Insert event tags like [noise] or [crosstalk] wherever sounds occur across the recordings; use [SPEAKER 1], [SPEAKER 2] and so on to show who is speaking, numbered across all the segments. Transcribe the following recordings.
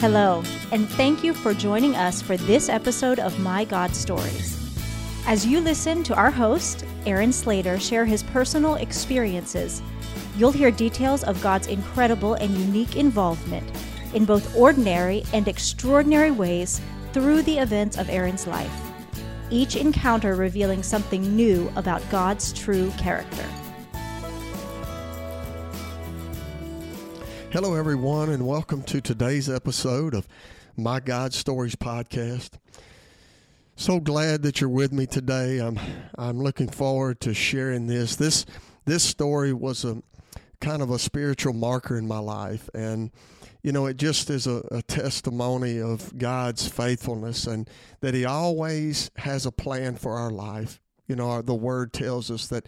[SPEAKER 1] Hello, and thank you for joining us for this episode of My God Stories. As you listen to our host, Aaron Slater, share his personal experiences, you'll hear details of God's incredible and unique involvement in both ordinary and extraordinary ways through the events of Aaron's life, each encounter revealing something new about God's true character.
[SPEAKER 2] Hello, everyone, and welcome to today's episode of My God Stories podcast. So glad that you're with me today. I'm I'm looking forward to sharing this. This this story was a kind of a spiritual marker in my life, and you know, it just is a, a testimony of God's faithfulness and that He always has a plan for our life. You know, the Word tells us that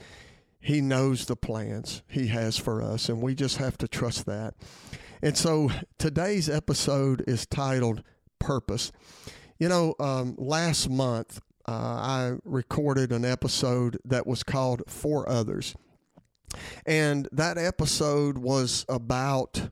[SPEAKER 2] he knows the plans He has for us, and we just have to trust that. And so today's episode is titled Purpose. You know, um, last month uh, I recorded an episode that was called For Others. And that episode was about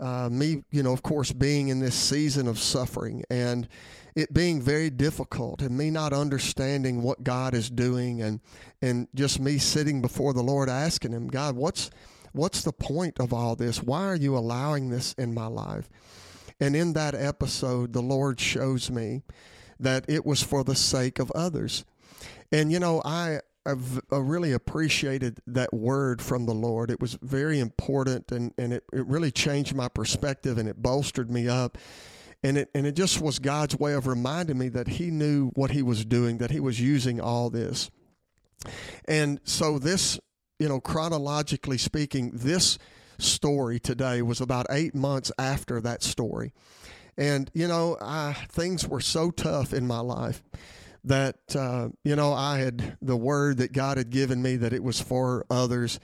[SPEAKER 2] uh, me, you know, of course, being in this season of suffering and it being very difficult and me not understanding what God is doing and and just me sitting before the Lord asking him, God, what's what's the point of all this? Why are you allowing this in my life? And in that episode, the Lord shows me that it was for the sake of others. And you know, I I've uh, really appreciated that word from the Lord. It was very important and, and it, it really changed my perspective and it bolstered me up and it and it just was God's way of reminding me that He knew what He was doing, that He was using all this. And so this, you know, chronologically speaking, this story today was about eight months after that story. And you know, I, things were so tough in my life that uh, you know I had the word that God had given me that it was for others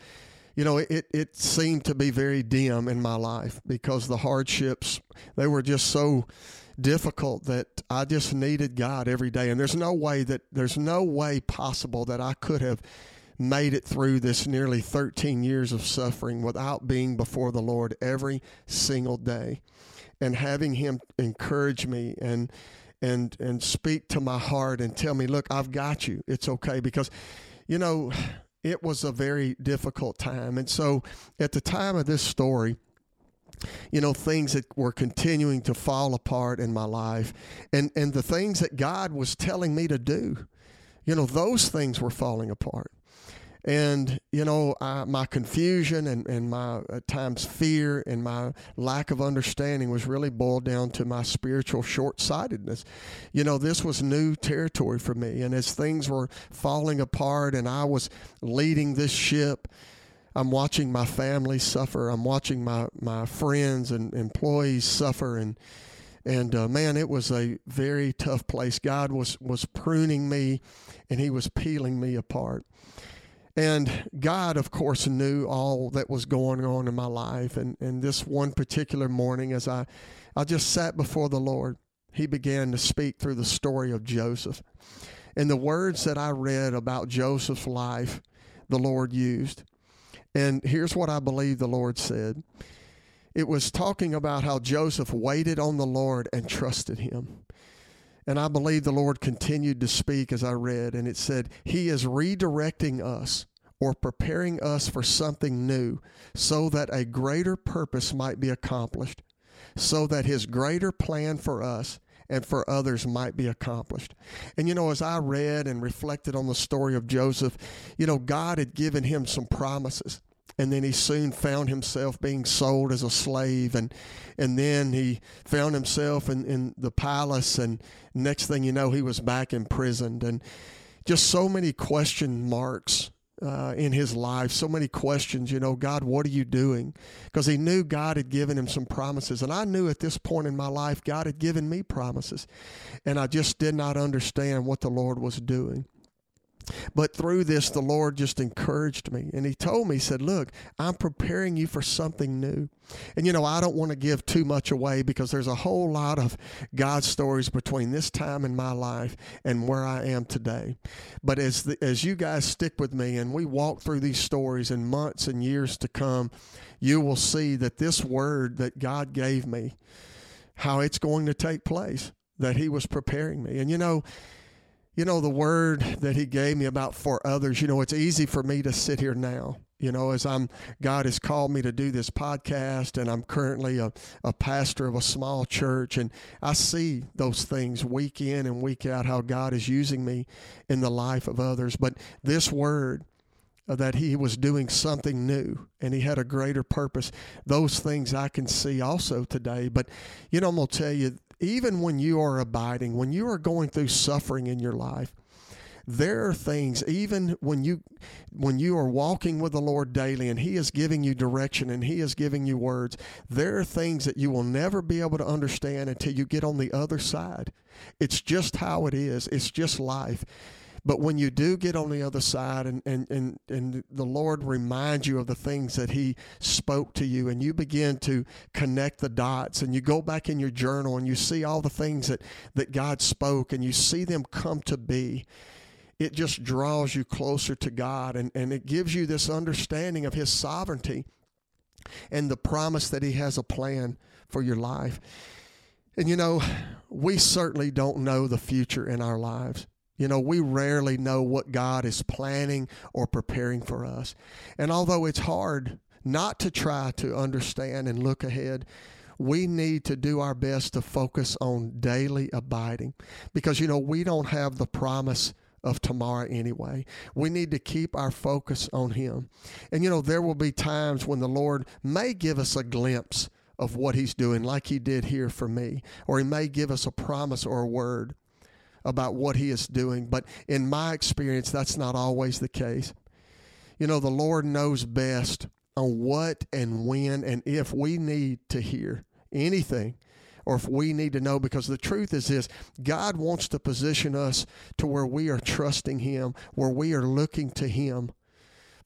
[SPEAKER 2] you know, it, it seemed to be very dim in my life because the hardships, they were just so difficult that I just needed God every day. And there's no way that, there's no way possible that I could have made it through this nearly 13 years of suffering without being before the Lord every single day and having him encourage me and and and speak to my heart and tell me look I've got you. It's okay. Because you know it was a very difficult time. And so at the time of this story, you know things that were continuing to fall apart in my life and and the things that God was telling me to do you know those things were falling apart and, you know, I, my confusion and, and my at times fear and my lack of understanding was really boiled down to my spiritual short sightedness. You know, this was new territory for me. And as things were falling apart and I was leading this ship, I'm watching my family suffer. I'm watching my, my friends and employees suffer. And, and uh, man, it was a very tough place. God was, was pruning me and He was peeling me apart. And God, of course, knew all that was going on in my life. And, and this one particular morning, as I, I just sat before the Lord, He began to speak through the story of Joseph. And the words that I read about Joseph's life, the Lord used. And here's what I believe the Lord said it was talking about how Joseph waited on the Lord and trusted Him. And I believe the Lord continued to speak as I read, and it said, He is redirecting us or preparing us for something new so that a greater purpose might be accomplished, so that His greater plan for us and for others might be accomplished. And you know, as I read and reflected on the story of Joseph, you know, God had given him some promises and then he soon found himself being sold as a slave. And and then he found himself in, in the palace. And next thing you know he was back imprisoned and just so many question marks uh, in his life. So many questions you know god what are you doing? Because he knew god had given him some promises. And i knew at this point in my life god had given me promises. And i just did not understand what the lord was doing but through this, the Lord just encouraged me. And He told me, He said, Look, I'm preparing you for something new. And, you know, I don't want to give too much away because there's a whole lot of God stories between this time in my life and where I am today. But as, the, as you guys stick with me and we walk through these stories in months and years to come, you will see that this word that God gave me how it's going to take place, that He was preparing me. And you know, you know, the word that He gave me about for others, you know, it's easy for me to sit here now you know as i'm god has called me to do this podcast and i'm currently a, a pastor of a small church and i see those things week in and week out how god is using me in the life of others. But this word uh, that he was doing something new and he had a greater purpose those things i can see also today. But you know i'm going to tell you even when you are abiding when you are going through suffering in your life there are things even when you when you are walking with the Lord daily and he is giving you direction and he is giving you words there are things that you will never be able to understand until you get on the other side. It's just how it is. It's just life but when you do get on the other side and, and, and, and the Lord reminds you of the things that He spoke to you, and you begin to connect the dots, and you go back in your journal and you see all the things that, that God spoke, and you see them come to be, it just draws you closer to God and, and it gives you this understanding of His sovereignty and the promise that He has a plan for your life. And you know, we certainly don't know the future in our lives. You know, we rarely know what God is planning or preparing for us. And although it's hard not to try to understand and look ahead, we need to do our best to focus on daily abiding because, you know, we don't have the promise of tomorrow anyway. We need to keep our focus on Him. And you know, there will be times when the Lord may give us a glimpse of what He's doing, like He did here for me, or He may give us a promise or a word about what He is doing. But in my experience, that's not always the case. You know, the Lord knows best on what and when and if we need to hear anything or if we need to know because the truth is this God wants to position us to where we are trusting Him, where we are looking to Him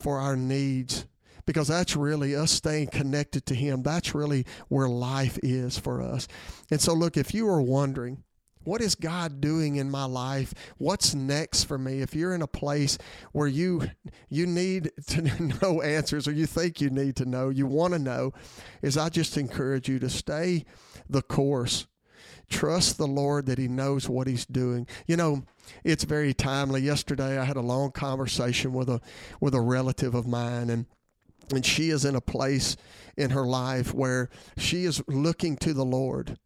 [SPEAKER 2] for our needs. Because that's really us staying connected to Him. That's really where life is for us. And so, look, if you are wondering, what is God doing in my life? What's next for me? If you're in a place where you you need to [laughs] know answers or you think you need to know, you want to know, is I just encourage you to stay the course. Trust the Lord that He knows what He's doing. You know, it's very timely. Yesterday I had a long conversation with a with a relative of mine and and she is in a place in her life where she is looking to the Lord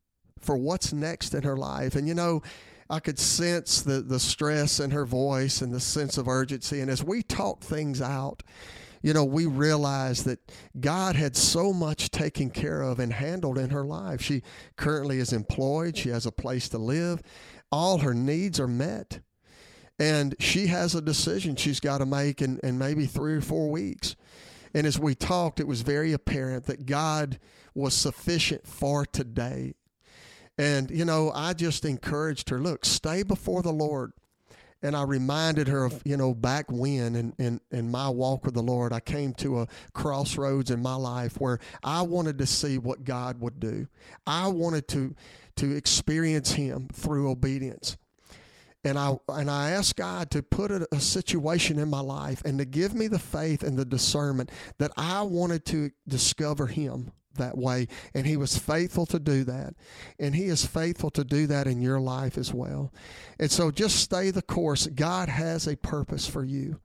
[SPEAKER 2] for what's next in her life. And you know, I could sense the, the stress in her voice and the sense of urgency. And as we talk things out, you know, we realized that God had so much taken care of and handled in her life. She currently is employed, she has a place to live, all her needs are met. And she has a decision she's got to make in, in maybe three or four weeks. And as we talked, it was very apparent that God was sufficient for today and, you know, I just encouraged her look, stay before the Lord. And I reminded her of, you know, back when in, in, in my walk with the Lord, I came to a crossroads in my life where I wanted to see what God would do. I wanted to, to experience Him through obedience and I and I asked God to put a, a, situation in my life and to give me the faith and the discernment that I wanted to discover Him that way. And He was faithful to do that. And He is faithful to do that in your life as well. And so just stay the course. God has a purpose for you.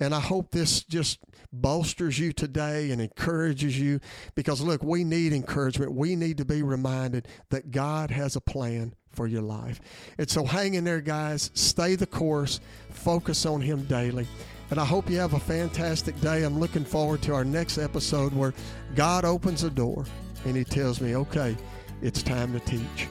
[SPEAKER 2] And I hope this just bolsters you today and encourages you because, look, we need encouragement. We need to be reminded that God has a plan for your life. And so hang in there, guys. Stay the course. Focus on Him daily. And I hope you have a fantastic day. I'm looking forward to our next episode where God opens a door and He tells me, okay, it's time to teach.